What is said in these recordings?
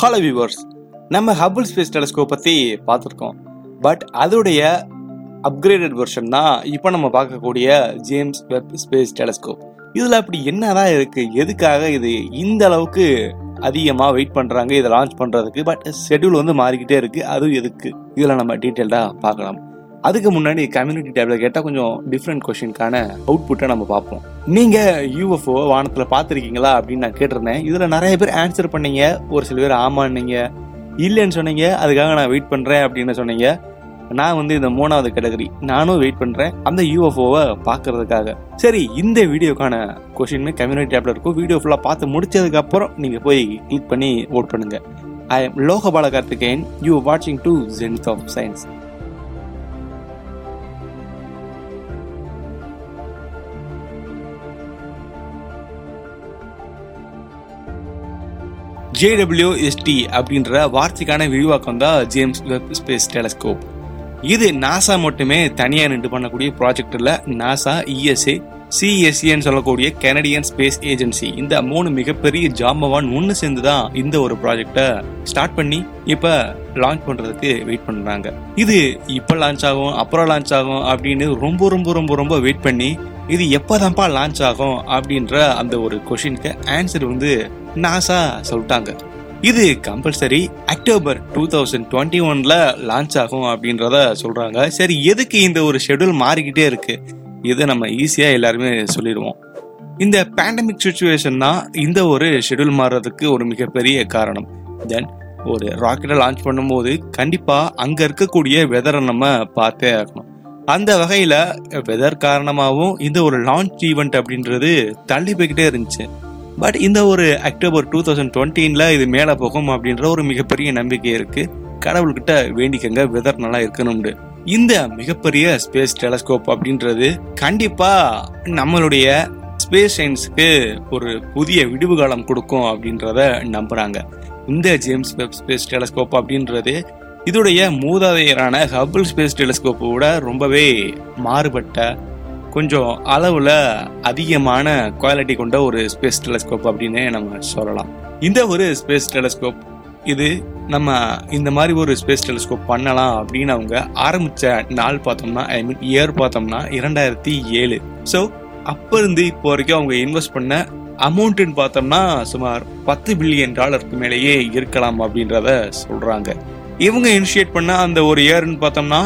Hello viewers நம்ம ஹபுள் space telescope பற்றி பார்த்துருக்கோம். பட் அதோடைய அப்கிரேடட் வெர்ஷன் தான் இப்போ நம்ம பார்க்கக்கூடிய ஜேம்ஸ் வெப் ஸ்பேஸ் டெலஸ்கோப் இதில் அப்படி என்னதான் இருக்குது எதுக்காக இது இந்த அளவுக்கு அதிகமாக வெயிட் பண்ணுறாங்க இதை லான்ச் பண்ணுறதுக்கு பட் ஷெட்யூல் வந்து மாறிக்கிட்டே இருக்குது அதுவும் எதுக்கு? இதில் நம்ம டீட்டெயில்டாக பார்க்கலாம். அதுக்கு முன்னாடி கம்யூனிட்டி டேப்ல கேட்டால் கொஞ்சம் டிஃப்ரெண்ட் கொஷினுக்கான அவுட்புட்டை நம்ம பார்ப்போம். நீங்க யூஎஃப்ஓ வானத்தில் பார்த்துருக்கீங்களா அப்படின்னு நான் கேட்டிருந்தேன். இதில் நிறைய பேர் ஆன்சர் பண்ணீங்க. ஒரு சில பேர் ஆமான்னீங்க. இல்லைன்னு சொன்னீங்க. அதுக்காக நான் வெயிட் பண்ணுறேன் அப்படின்னு சொன்னீங்க. நான் வந்து இந்த மூணாவது கேட்டகரி நானும் வெயிட் பண்றேன். அந்த யூஎஃப்ஓவை பார்க்கறதுக்காக. சரி இந்த வீடியோக்கான கொஷினுமே கம்யூனிட்டி டேப்ல இருக்கும். வீடியோ ஃபுல்லா பார்த்து முடிச்சதுக்கு அப்புறம் நீங்க போய் கிளிக் பண்ணி ஓட் பண்ணுங்க. I am Lokapala Karthikeyan you வாட்சிங் to zenith of science JWST அப்படின்ற வார்த்தைக்கான விரிவாக்கம் தான் ஜேம்ஸ் வெப் ஸ்பேஸ் டெலஸ்கோப் இது நாசா மட்டுமே தனியாக நின்று பண்ணக்கூடிய ப்ராஜெக்ட் நாசா இஎஸ்ஏ சிஎஸ்சின்னு சொல்லக்கூடிய கனடியன் ஸ்பேஸ் ஏஜென்சி இந்த மூணு மிகப்பெரிய ஜாம்பவான் ஒன்று சேர்ந்து தான் இந்த ஒரு ப்ராஜெக்டை ஸ்டார்ட் பண்ணி இப்போ லான்ச் பண்ணுறதுக்கு வெயிட் பண்ணுறாங்க இது இப்போ லான்ச் ஆகும் அப்புறம் லான்ச் ஆகும் அப்படின்னு ரொம்ப ரொம்ப ரொம்ப ரொம்ப வெயிட் பண்ணி இது எப்போதான்ப்பா லான்ச் ஆகும் அப்படின்ற அந்த ஒரு கொஷினுக்கு ஆன்சர் வந்து நாசா சொல்லிட்டாங்க. இது compulsory October two thousand twenty ஒன்ல லான்ச் ஆகும் அப்படின்றத சொல்றாங்க. சரி எதுக்கு இந்த ஒரு ஷெட்யூல் மாறிக்கிட்டே இருக்கு? இதை நம்ம ஈஸியாக எல்லாருமே சொல்லிடுவோம். இந்த பேண்டமிக் சுச்சுவேஷன் தான் இந்த ஒரு ஷெட்யூல் மாறுறதுக்கு ஒரு மிகப்பெரிய காரணம். தென் ஒரு ராக்கெட்டை லான்ச் பண்ணும்போது கண்டிப்பாக அங்கே இருக்கக்கூடிய வெதரை நம்ம பார்த்தே ஆகணும். அந்த வகையில் வெதர் காரணமாகவும் இந்த ஒரு லான்ச் ஈவெண்ட் அப்படின்றது தள்ளி போய்கிட்டே இருந்துச்சு. பட் இந்த ஒரு அக்டோபர் டூ தௌசண்ட் டுவெண்ட்டீனில் இது மேலே போகும் அப்படின்ற ஒரு மிகப்பெரிய நம்பிக்கை இருக்குது கடவுள்கிட்ட வேண்டிக்கங்க வெதர் நல்லா இருக்கணும்னு. இந்த மிகப்பெரிய ஸ்பேஸ் டெலஸ்கோப் அப்படின்றது கண்டிப்பா நம்மளுடைய ஸ்பேஸ் சயின்ஸுக்கு ஒரு புதிய விடுவுகாலம் கொடுக்கும் அப்படின்றத நம்புறாங்க. இந்த ஜேம்ஸ் வெப் ஸ்பேஸ் டெலஸ்கோப் அப்படின்றது இதோடைய மூதாதையரான ஹபிள் ஸ்பேஸ் டெலிஸ்கோப்போட ரொம்பவே மாறுபட்ட கொஞ்சம் அளவுல அதிகமான குவாலிட்டி கொண்ட ஒரு ஸ்பேஸ் டெலஸ்கோப் அப்படின்னு நம்ம சொல்லலாம். இந்த ஒரு ஸ்பேஸ் டெலஸ்கோப் இது நம்ம இந்த மாதிரி ஒரு ஸ்பேஸ் டெலிஸ்கோப் பண்ணலாம் அப்படின்னு அவங்க ஆரம்பிச்ச நாள் பார்த்தோம்னா ஐ மீன் இயர் பார்த்தோம்னா இரண்டாயிரத்தி ஏழு. ஸோ அப்போ இருந்து இப்போ வரைக்கும் அவங்க இன்வெஸ்ட் பண்ண அமௌண்ட்டுன்னு பார்த்தோம்னா சுமார் பத்து பில்லியன் டாலருக்கு மேலேயே இருக்கலாம் அப்படின்றத சொல்றாங்க. இவங்க இனிஷியேட் பண்ண அந்த ஒரு இயர்னு பார்த்தோம்னா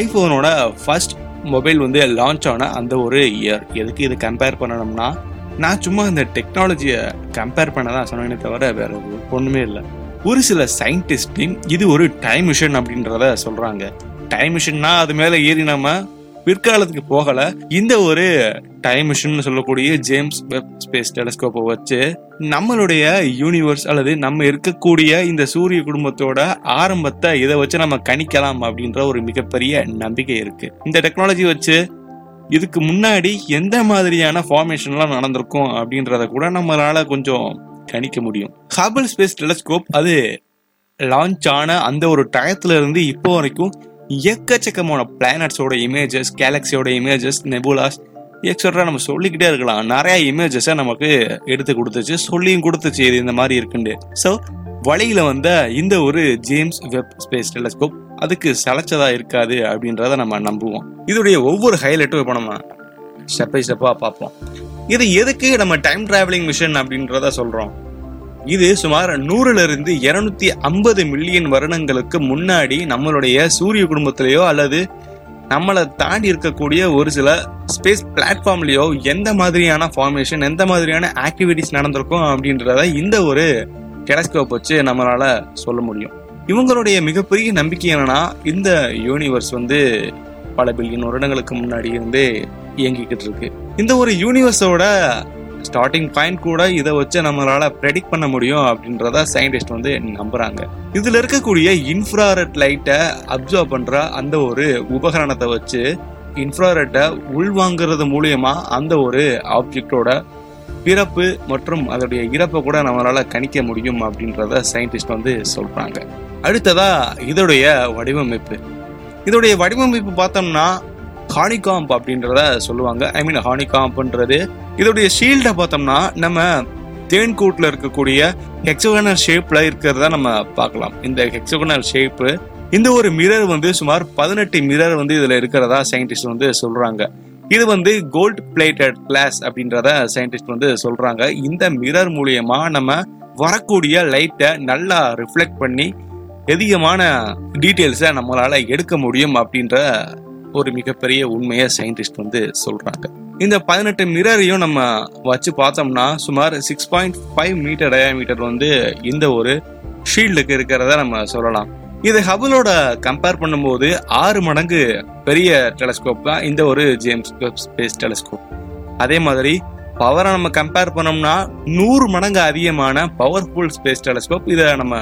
ஐபோனோட ஃபர்ஸ்ட் மொபைல் வந்து லான்ச் ஆன அந்த ஒரு இயர் எதுக்கு இது கம்பேர் பண்ணணும்னா நான் சும்மா இந்த டெக்னாலஜியை கம்பேர் பண்ண தான் சொன்னேனே தவிர வேற ஒன்றுமே இல்லை. ஒரு சில சயின்டிஸ்ட் இது ஒரு டைம் மிஷின் அப்படின்றத சொல்றாங்க. டைம் மிஷின்னா அது மேல ஏறி நம்ம பிற்காலத்துக்கு போகல. இந்த ஒரு டைம் மிஷின் சொல்லக்கூடிய ஜேம்ஸ் வெப் ஸ்பேஸ் டெலஸ்கோப்பை வச்சு நம்மளுடைய யூனிவர்ஸ் அல்லது நம்ம இருக்கக்கூடிய இந்த சூரிய குடும்பத்தோட ஆரம்பத்தை இதை வச்சு நம்ம கணிக்கலாம் அப்படின்ற ஒரு மிகப்பெரிய நம்பிக்கை இருக்கு. இந்த டெக்னாலஜி வச்சு இதுக்கு முன்னாடி எந்த மாதிரியான ஃபார்மேஷன்லாம் நடந்திருக்கும் அப்படின்றத கூட நம்மளால கொஞ்சம் கணிக்க முடியும். ஹபிள் ஸ்பேஸ் டெலஸ்கோப் அது லான்ச் ஆன அந்த ஒரு டயத்துல இருந்து இப்போ வரைக்கும் எக்கச்சக்கமான பிளானட்ஸோட இமேஜஸ் கேலக்ஸியோட இமேஜஸ் நெபுலாஸ் எக்ஸட்ரா நம்ம சொல்லிக்கிட்டே இருக்கலாம். நிறைய இமேஜஸை நமக்கு எடுத்து கொடுத்துச்சு. சொல்லியும் கொடுத்துச்சு. இது இந்த மாதிரி இருக்குண்டு. ஸோ வழியில வந்த இந்த ஒரு ஜேம்ஸ் வெப் ஸ்பேஸ் டெலஸ்கோப் அதுக்கு சளைச்சதா இருக்காது அப்படின்றத நம்ம நம்புவோம். இதோடைய ஒவ்வொரு ஹைலைட்டும் இப்போ நம்ம ஸ்டெப் பை ஸ்டெப்பாக பார்ப்போம். இது எதுக்கு நம்ம டைம் டிராவலிங் மிஷன் அப்படின்றத சொல்றோம். இது சுமார் நூறுல இருந்து இருநூத்தி ஐம்பது மில்லியன் வருடங்களுக்கு முன்னாடி நம்மளுடைய சூரிய குடும்பத்திலேயோ அல்லது நம்மளை தாண்டி இருக்கக்கூடிய ஒரு சில ஸ்பேஸ் பிளாட்ஃபார்ம்லேயோ எந்த மாதிரியான ஃபார்மேஷன் எந்த மாதிரியான ஆக்டிவிட்டிஸ் நடந்திருக்கும் அப்படின்றத இந்த ஒரு டெலஸ்கோப் வச்சு நம்மளால சொல்ல முடியும். இவங்களுடைய மிகப்பெரிய நம்பிக்கை என்னன்னா இந்த யூனிவர்ஸ் வந்து பல பில்லியன் வருடங்களுக்கு முன்னாடி இருந்து இயங்கிக்கிட்டு இருக்கு இந்த ஒரு யூனிவர்ஸோட ஸ்டார்டிங் பாயிண்ட் கூட இதை வச்சு நம்மளால ப்ரெடிக்ட் பண்ண முடியும் அப்படின்றத சயின்டிஸ்ட் வந்து நம்புறாங்க. இதுல இருக்கக்கூடிய இன்ஃப்ராரெட் லைட்டை அப்சர்வ் பண்ற அந்த ஒரு உபகரணத்தை வச்சு இன்ஃப்ராரெட்டை உள்வாங்கிறது மூலியமா அந்த ஒரு ஆப்ஜெக்டோட பிறப்பு மற்றும் அதோடைய இறப்பை கூட நம்மளால கணிக்க முடியும் அப்படின்றத சயின்டிஸ்ட் வந்து சொல்றாங்க. அடுத்ததா இதோடைய வடிவமைப்பு. இதோடைய வடிவமைப்பு பார்த்தோம்னா ஹானிகாம்ப் அப்படின்றத சொல்லுவாங்க. ஐ மீன் ஹானிகாம்ப்ன்றது இதோடைய ஷீல்டை பார்த்தோம்னா நம்ம தேன்கூட்டில் இருக்கக்கூடிய ஹெக்ஸோகனல் ஷேப்ல இருக்கிறத நம்ம பார்க்கலாம். இந்த ஹெக்ஸோகனல் ஷேப் இந்த ஒரு மிரர் வந்து சுமார் பதினெட்டு மிரர் வந்து இதுல இருக்கிறதா சயின்டிஸ்ட் வந்து சொல்றாங்க. இது வந்து கோல்ட் பிளேட்டட் கிளாஸ் அப்படின்றத சயின்டிஸ்ட் வந்து சொல்றாங்க. இந்த மிரர் மூலியமா நம்ம வரக்கூடிய லைட்டை நல்லா ரிஃப்ளெக்ட் பண்ணி அதிகமான டீட்டெயில்ஸை நம்மளால எடுக்க முடியும் அப்படின்ற ஒரு மிகப்பெரிய உண்மையை சயின்டிஸ்ட் வந்து சொல்றாங்க. இந்த பதினெட்டு மிரரையும் நம்ம வச்சு பார்த்தோம்னா சுமார் six point five metre diameter வந்து இந்த ஒரு ஷீல்டுக்கு இருக்கிறத நம்ம சொல்லலாம். இது ஹபுலோட கம்பேர் பண்ணும்போது ஆறு மடங்கு பெரிய டெலஸ்கோப் தான் இந்த ஒரு ஜேம்ஸ் வெப் ஸ்பேஸ் டெலஸ்கோப் அதே மாதிரி பவரை நம்ம கம்பேர் பண்ணோம்னா நூறு மடங்கு அதிகமான பவர்ஃபுல் ஸ்பேஸ் டெலஸ்கோப் இதை நம்ம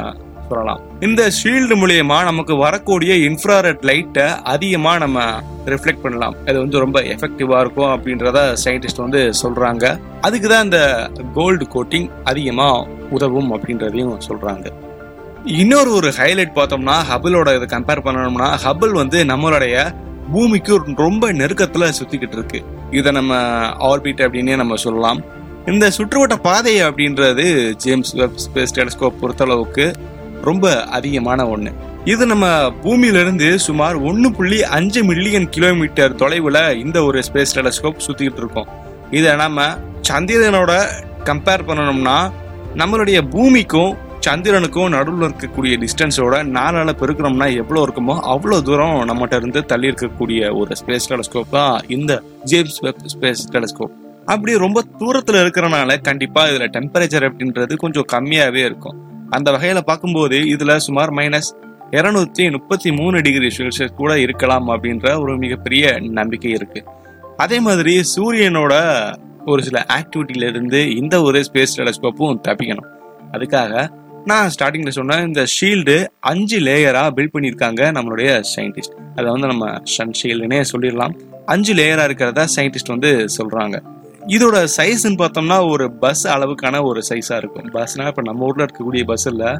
சொல்லலாம். இந்த ஷீல்டு மூலியமா நமக்கு வரக்கூடிய இன்ஃப்ராரெட் லைட்டை அதிகமா நம்ம ரிஃப்ளெக்ட் பண்ணலாம். அது வந்து ரொம்ப எஃபெக்டிவா இருக்கும் அப்படின்றத சயின்டிஸ்ட் வந்து சொல்றாங்க. அதுக்கு தான் இந்த கோல்டு கோட்டிங் அதிகமா உதவும் அப்படின்றதையும் சொல்றாங்க. இன்னொரு ஒரு ஹைலைட் பார்த்தோம்னா ஹபிளோட இதை கம்பேர் பண்ணணும்னா ஹபிள் வந்து நம்மளுடைய பூமிக்கு ரொம்ப நெருக்கத்துல சுத்திக்கிட்டு இருக்கு. இதை நம்ம ஆர்பிட் அப்படின்னே நம்ம சொல்லலாம். இந்த சுற்றுவட்ட பாதை அப்படின்றது ஜேம்ஸ் வெப் ஸ்பேஸ் டெலிஸ்கோப் பொறுத்தளவுக்கு ரொம்ப அதிகமான ஒண்ணு. இது நம்ம பூமியில இருந்து சுமார் ஒன்னு புள்ளி அஞ்சு மில்லியன் கிலோமீட்டர் தொலைவுல இந்த ஒரு ஸ்பேஸ் டெலஸ்கோப் சுத்திக்கிட்டு இருக்கோம். இதை நம்ம சந்திரனோட கம்பேர் பண்ணணும்னா நம்மளுடைய பூமிக்கும் சந்திரனுக்கும் நடுவில் இருக்கக்கூடிய டிஸ்டன்ஸோட நாலால பெருக்கணும்னா எவ்வளோ இருக்குமோ அவ்வளோ தூரம் நம்மகிட்ட இருந்து தள்ளி இருக்கக்கூடிய ஒரு ஸ்பேஸ் டெலஸ்கோப் தான் இந்த ஜேம்ஸ் வெப் ஸ்பேஸ் டெலஸ்கோப் அப்படி ரொம்ப தூரத்தில் இருக்கிறனால கண்டிப்பாக இதில் டெம்பரேச்சர் அப்படின்றது கொஞ்சம் கம்மியாகவே இருக்கும். அந்த வகையில பார்க்கும்போது இதுல சுமார் மைனஸ் இருநூத்தி முப்பத்தி மூணு டிகிரி செல்சியஸ் கூட இருக்கலாம் அப்படின்ற ஒரு மிகப்பெரிய நம்பிக்கை இருக்கு. அதே மாதிரி சூரியனோட ஒரு சில ஆக்டிவிட்டில இருந்து இந்த ஒரு ஸ்பேஸ் டெலஸ்கோப்பும் தப்பிக்கணும். அதுக்காக நான் ஸ்டார்டிங்ல சொன்ன இந்த ஷீல்டு அஞ்சு லேயரா பில்ட் பண்ணியிருக்காங்க நம்மளுடைய சயின்டிஸ்ட் அதை வந்து நம்ம சன் ஷீல்டுனே சொல்லிடலாம். அஞ்சு லேயரா இருக்கிறதா சயின்டிஸ்ட் வந்து சொல்றாங்க. இதோட சைஸ்ன்னு பார்த்தோம்னா ஒரு பஸ் அளவுக்கான ஒரு சைஸாக இருக்கும். பஸ்னா இப்போ நம்ம ஊரில் இருக்கக்கூடிய பஸ் இல்லை.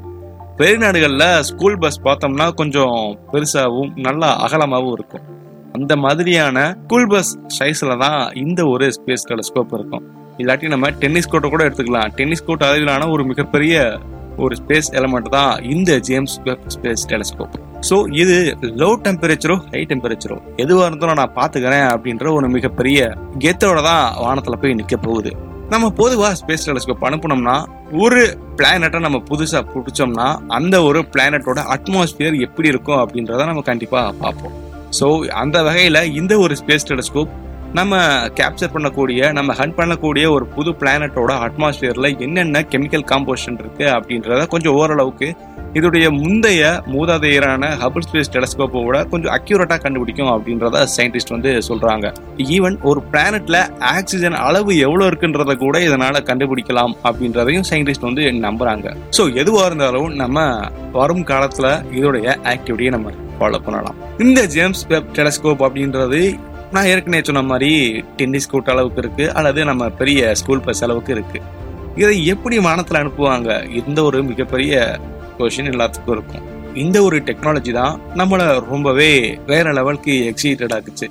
வெளிநாடுகளில் ஸ்கூல் பஸ் பார்த்தோம்னா கொஞ்சம் பெருசாகவும் நல்லா அகலமாகவும் இருக்கும். அந்த மாதிரியான ஸ்கூல் பஸ் சைஸில் தான் இந்த ஒரு ஸ்பேஸ் டெலஸ்கோப் இருக்கும். இல்லாட்டி நம்ம டென்னிஸ் கோர்ட்டை கூட எடுத்துக்கலாம். டென்னிஸ் கோர்ட் அளவிலான ஒரு மிகப்பெரிய ஒரு ஸ்பேஸ் எலமெண்ட் தான் இந்த James Webb Space Telescope so இது லோ டெம்பரேச்சரோ ஹை டெம்பரேச்சரோ எதுவாக இருந்தாலும் நான் பார்த்துக்கிறேன் அப்படின்ற ஒரு மிகப்பெரிய கெத்தோட தான் வானத்தில் போய் நிற்க போகுது. நம்ம பொதுவாக ஸ்பேஸ் டெலஸ்கோப் அனுப்புனோம்னா ஒரு பிளானட்டை நம்ம புதுசாக பிடிச்சோம்னா அந்த ஒரு பிளானட்டோட அட்மாஸ்பியர் எப்படி இருக்கும் அப்படின்றத நம்ம கண்டிப்பாக பார்ப்போம். ஸோ அந்த வகையில் இந்த ஒரு ஸ்பேஸ் டெலிஸ்கோப் நம்ம கேப்சர் பண்ணக்கூடிய நம்ம ஹண்ட் பண்ணக்கூடிய ஒரு புது பிளானட்டோட அட்மாஸ்பியர்ல என்னென்ன கெமிக்கல் காம்போசிஷன் இருக்கு அப்படின்றத கொஞ்சம் ஓரளவுக்கு இதோடைய முந்தைய மூதாதையரான ஹபிள் ஸ்பேஸ் டெலஸ்கோப்போட கொஞ்சம் அக்யூரேட்டாக கண்டுபிடிக்கும் அப்படின்றத சயின்டிஸ்ட் வந்து சொல்றாங்க. ஈவன் ஒரு பிளானட்ல ஆக்சிஜன் அளவு எவ்வளவு இருக்குன்றத கூட இதனால கண்டுபிடிக்கலாம் அப்படின்றதையும் சயின்டிஸ்ட் வந்து நம்புறாங்க. ஸோ எதுவா இருந்தாலும் நம்ம வரும் காலத்துல இதோடைய ஆக்டிவிட்டியை நம்ம ஃபாலோ பண்ணலாம். இந்த ஜேம்ஸ் வெப் டெலஸ்கோப் அப்படின்றது நான் ஏற்கனவே சொன்ன மாதிரி டென்னிஸ் கோர்ட் அளவுக்கு இருக்கு அல்லது நம்ம பெரிய ஸ்கூல் பஸ் அளவுக்கு இருக்கு. இதை எப்படி வானத்தில் அனுப்புவாங்க? இந்த ஒரு மிகப்பெரிய கொஷின் எல்லாத்துக்கும் இருக்கும். இந்த ஒரு டெக்னாலஜி தான் நம்மளை ரொம்பவே வேற லெவலுக்கு எக்ஸைட்டட் ஆக்குச்சு.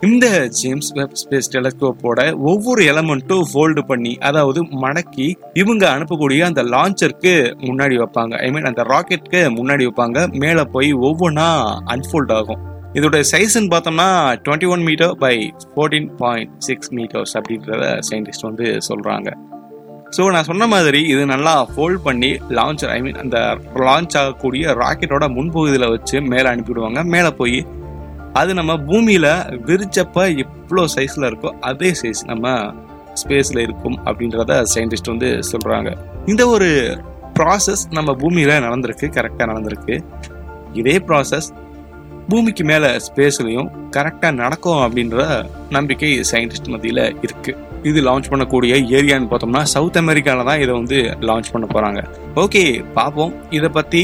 இந்த ஜேம்ஸ் வெப் ஸ்பேஸ் டெலஸ்கோப்போட ஒவ்வொரு எலமெண்ட்டும் ஃபோல்டு பண்ணி அதாவது மடக்கி இவங்க அனுப்பக்கூடிய அந்த லான்ச்சருக்கு முன்னாடி வைப்பாங்க. ஐ மீன் அந்த ராக்கெட்க்கு முன்னாடி வைப்பாங்க. மேலே போய் ஒவ்வொன்றா அன்ஃபோல்ட் ஆகும். இதோட சைஸ்ன்னு பார்த்தோம்னா twenty one metre by fourteen point six metres அப்படின்றத சயின்டிஸ்ட் வந்து சொல்கிறாங்க ஸோ நான் சொன்ன மாதிரி இது நல்லா ஃபோல்ட் பண்ணி லான்ச்சர் ஐ மீன் அந்த லான்ச் ஆகக்கூடிய ராக்கெட்டோட முன்பகுதியில் வச்சு மேலே அனுப்பிவிடுவாங்க. மேலே போய் அது நம்ம பூமியில் விரிச்சப்ப எவ்வளோ சைஸில் இருக்கோ அதே சைஸ் நம்ம ஸ்பேஸில் இருக்கும் அப்படின்றத சயின்டிஸ்ட் வந்து சொல்கிறாங்க இந்த ஒரு ப்ராசஸ் நம்ம பூமியில் நடந்திருக்கு கரெக்டாக நடந்திருக்கு. இதே ப்ராசஸ் பூமிக்கு மேல ஸ்பேஸ்லயும் கரெக்டா நடக்கும் அப்படின்ற நம்பிக்கை சயின்டிஸ்ட் மத்தியில இருக்கு. இது லான்ச் பண்ணக்கூடிய ஏரியான்னு பார்த்தோம்னா சவுத் அமெரிக்கால தான் இதை வந்து லான்ச் பண்ண போறாங்க. ஓகே பார்ப்போம். இதை பத்தி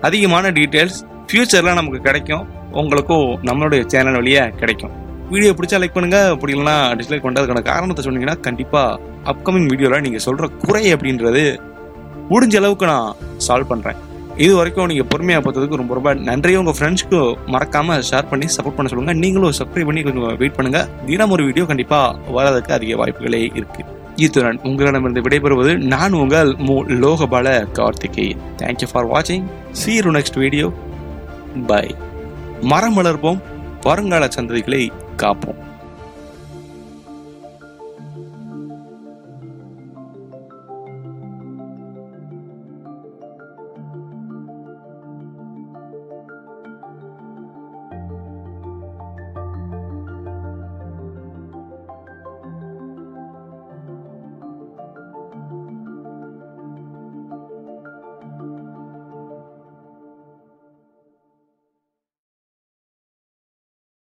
அதிகமான டீட்டெயில்ஸ் ஃபியூச்சர்ல நமக்கு கிடைக்கும். உங்களுக்கும் நம்மளுடைய சேனல் வழியா கிடைக்கும். வீடியோ பிடிச்சா லைக் பண்ணுங்க. பிடிக்கலனா டிஸ்லைக் பண்ணுறதுக்கான காரணத்தை சொன்னீங்கன்னா கண்டிப்பா அப்கமிங் வீடியோல நீங்க சொல்ற குறை அப்படின்றது முடிஞ்ச அளவுக்கு நான் சால்வ் பண்றேன். இது வரைக்கும் நீங்கள் பொறுமையாக பார்த்ததுக்கு ரொம்ப ரொம்ப நன்றியும் உங்கள் ஃப்ரெண்ட்ஸ்க்கு மறக்காமல் ஷேர் பண்ணி சப்போர்ட் பண்ண சொல்லுங்கள் நீங்களும் சப்ஸ்கிரைப் பண்ணி கொஞ்சம் வெயிட் பண்ணுங்கள் தினம் ஒரு வீடியோ கண்டிப்பாக வரதுக்கு அதிக வாய்ப்புகளே இருக்குது இத்துடன் உங்களிடமிருந்து விடைபெறுவது நான் உங்கள் மு லோகபால கார்த்திகை தேங்க்யூ ஃபார் வாட்சிங் see you next video bye மரம் வளர்ப்போம். வருங்கால சந்ததிகளை காப்போம்.